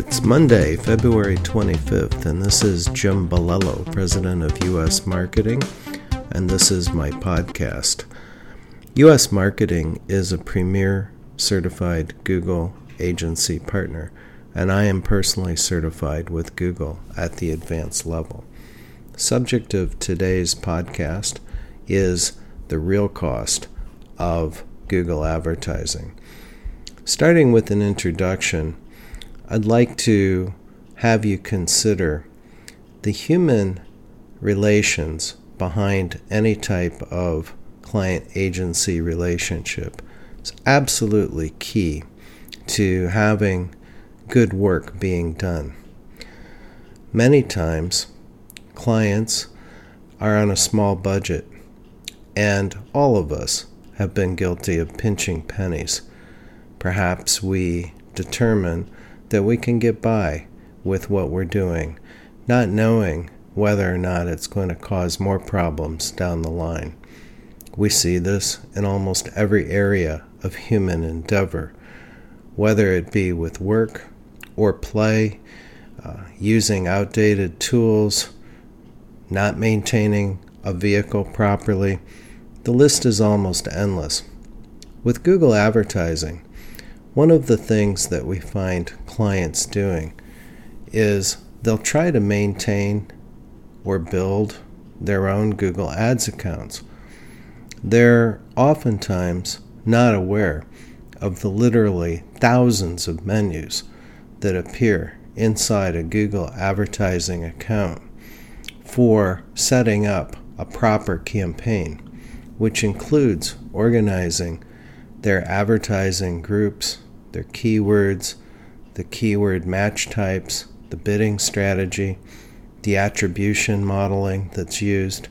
It's Monday, February 25th, and this is Jim Balello, President of U.S. Marketing, and this is my podcast. U.S. Marketing is a premier certified Google agency partner, and I am personally certified with Google at the advanced level. Subject of today's podcast is the real cost of Google advertising. Starting with an introduction, I'd like to have you consider the human relations behind any type of client agency relationship. It's absolutely key to having good work being done. Many times, clients are on a small budget, and all of us have been guilty of pinching pennies. Perhaps we determine that we can get by with what we're doing, not knowing whether or not it's going to cause more problems down the line. We see this in almost every area of human endeavor, whether it be with work or play, uh, using outdated tools, not maintaining a vehicle properly. The list is almost endless. With Google advertising, one of the things that we find clients doing is they'll try to maintain or build their own Google Ads accounts. They're oftentimes not aware of the literally thousands of menus that appear inside a Google advertising account for setting up a proper campaign, which includes organizing their advertising groups, their keywords, the keyword match types, the bidding strategy, the attribution modeling that's used,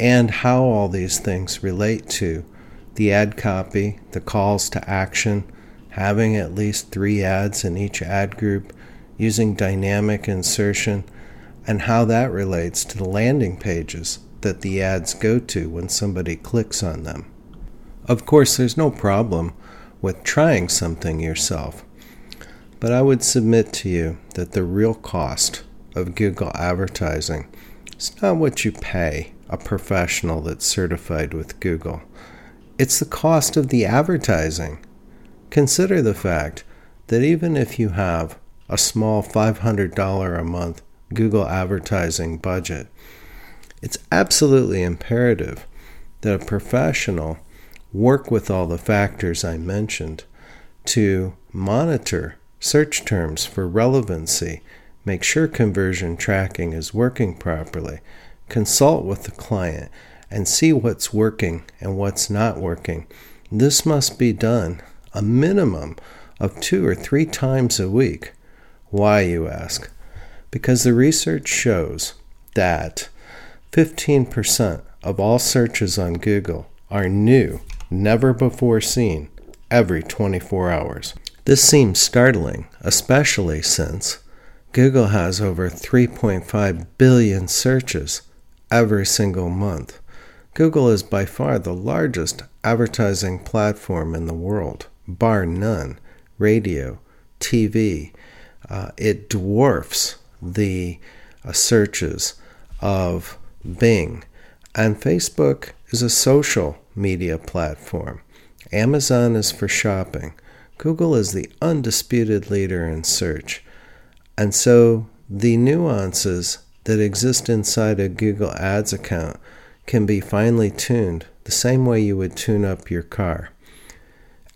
and how all these things relate to the ad copy, the calls to action, having at least three ads in each ad group, using dynamic insertion, and how that relates to the landing pages that the ads go to when somebody clicks on them. Of course, there's no problem with trying something yourself, but I would submit to you that the real cost of Google advertising is not what you pay a professional that's certified with Google. It's the cost of the advertising. Consider the fact that even if you have a small $500 a month Google advertising budget, it's absolutely imperative that a professional work with all the factors I mentioned to monitor search terms for relevancy, make sure conversion tracking is working properly, consult with the client, and see what's working and what's not working. This must be done a minimum of two or three times a week. Why, you ask? Because the research shows that 15% of all searches on Google are new never before seen, every 24 hours. This seems startling, especially since Google has over 3.5 billion searches every single month. Google is by far the largest advertising platform in the world, bar none. Radio, TV, uh, it dwarfs the uh, searches of Bing. And Facebook is a social media platform. Amazon is for shopping. Google is the undisputed leader in search. And so the nuances that exist inside a Google Ads account can be finely tuned the same way you would tune up your car.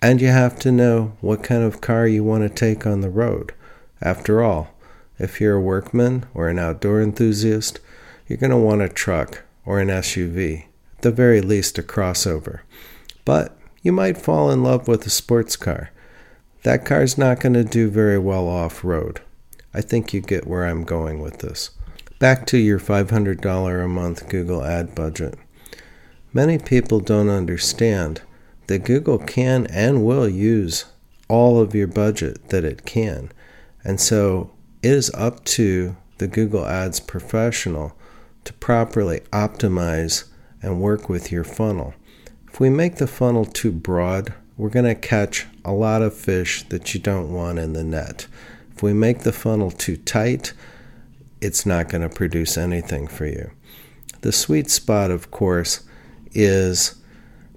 And you have to know what kind of car you want to take on the road. After all, if you're a workman or an outdoor enthusiast, you're going to want a truck or an SUV the very least a crossover. But you might fall in love with a sports car. That car's not going to do very well off road. I think you get where I'm going with this. Back to your $500 a month Google ad budget. Many people don't understand that Google can and will use all of your budget that it can. And so it is up to the Google Ads professional to properly optimize and work with your funnel. If we make the funnel too broad, we're going to catch a lot of fish that you don't want in the net. If we make the funnel too tight, it's not going to produce anything for you. The sweet spot, of course, is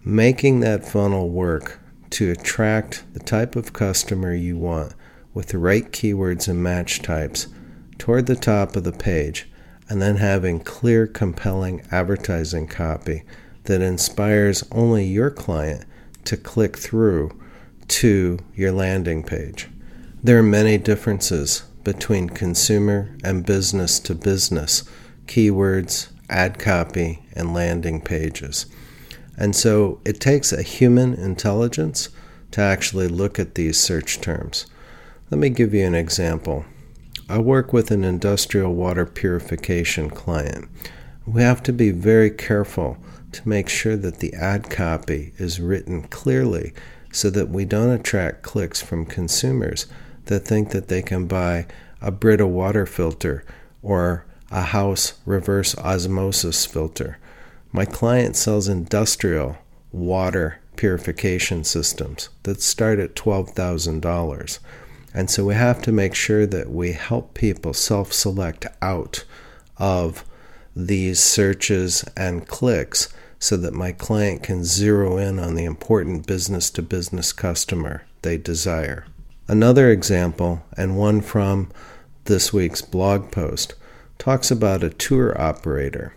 making that funnel work to attract the type of customer you want with the right keywords and match types toward the top of the page, and then having clear, compelling advertising copy that inspires only your client to click through to your landing page. There are many differences between consumer and business to business keywords, ad copy, and landing pages. And so it takes a human intelligence to actually look at these search terms. Let me give you an example. I work with an industrial water purification client. We have to be very careful to make sure that the ad copy is written clearly so that we don't attract clicks from consumers that think that they can buy a Brita water filter or a house reverse osmosis filter. My client sells industrial water purification systems that start at $12,000. And so we have to make sure that we help people self select out of these searches and clicks so that my client can zero in on the important business to business customer they desire. Another example, and one from this week's blog post, talks about a tour operator.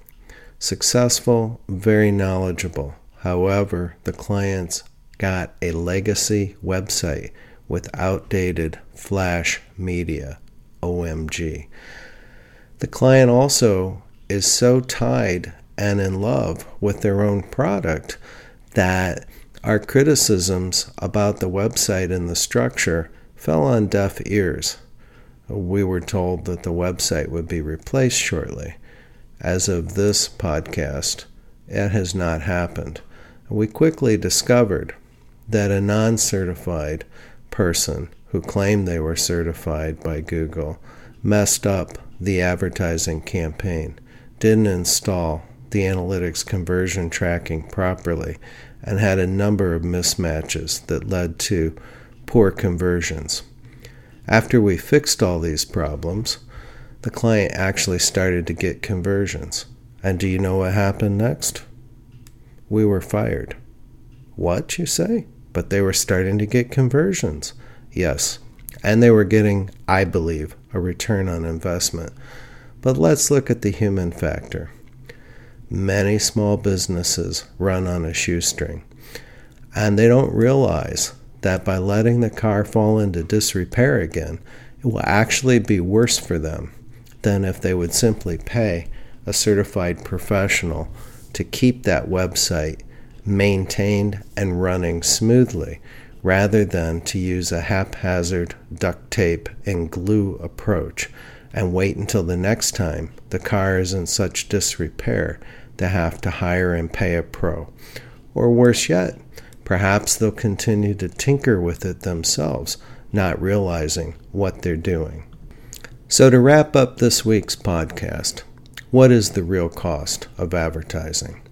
Successful, very knowledgeable. However, the clients got a legacy website with outdated flash media. OMG. The client also is so tied and in love with their own product that our criticisms about the website and the structure fell on deaf ears. We were told that the website would be replaced shortly. As of this podcast, it has not happened. We quickly discovered that a non certified person who claimed they were certified by Google messed up the advertising campaign, didn't install the analytics conversion tracking properly and had a number of mismatches that led to poor conversions. After we fixed all these problems, the client actually started to get conversions. And do you know what happened next? We were fired. What, you say? But they were starting to get conversions. Yes. And they were getting, I believe, a return on investment. But let's look at the human factor. Many small businesses run on a shoestring, and they don't realize that by letting the car fall into disrepair again, it will actually be worse for them than if they would simply pay a certified professional to keep that website maintained and running smoothly rather than to use a haphazard duct tape and glue approach and wait until the next time the car is in such disrepair to have to hire and pay a pro. Or worse yet, perhaps they'll continue to tinker with it themselves, not realizing what they're doing. So, to wrap up this week's podcast, what is the real cost of advertising?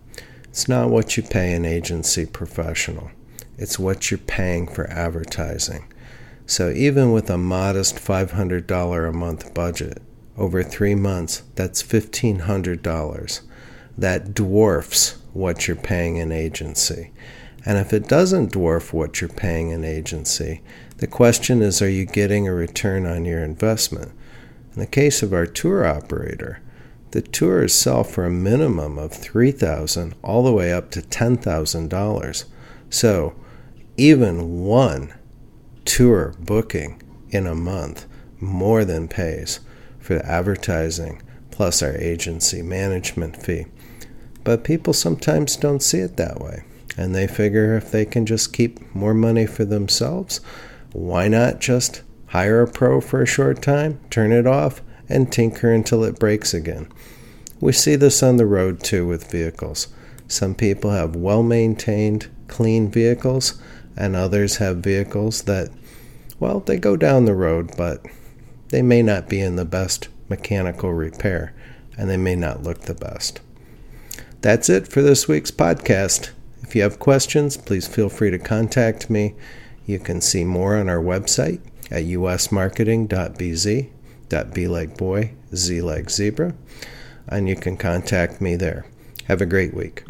It's not what you pay an agency professional, it's what you're paying for advertising. So, even with a modest $500 a month budget, over three months, that's $1,500 that dwarfs what you're paying an agency. And if it doesn't dwarf what you're paying an agency, the question is are you getting a return on your investment? In the case of our tour operator, the tours sell for a minimum of 3,000 all the way up to $10,000. So, even one tour booking in a month more than pays for the advertising plus our agency management fee. But people sometimes don't see it that way. And they figure if they can just keep more money for themselves, why not just hire a pro for a short time, turn it off, and tinker until it breaks again? We see this on the road too with vehicles. Some people have well maintained, clean vehicles, and others have vehicles that, well, they go down the road, but they may not be in the best mechanical repair, and they may not look the best. That's it for this week's podcast. If you have questions, please feel free to contact me. You can see more on our website, at usmarketing.bz, .b like boy, z like zebra, and you can contact me there. Have a great week.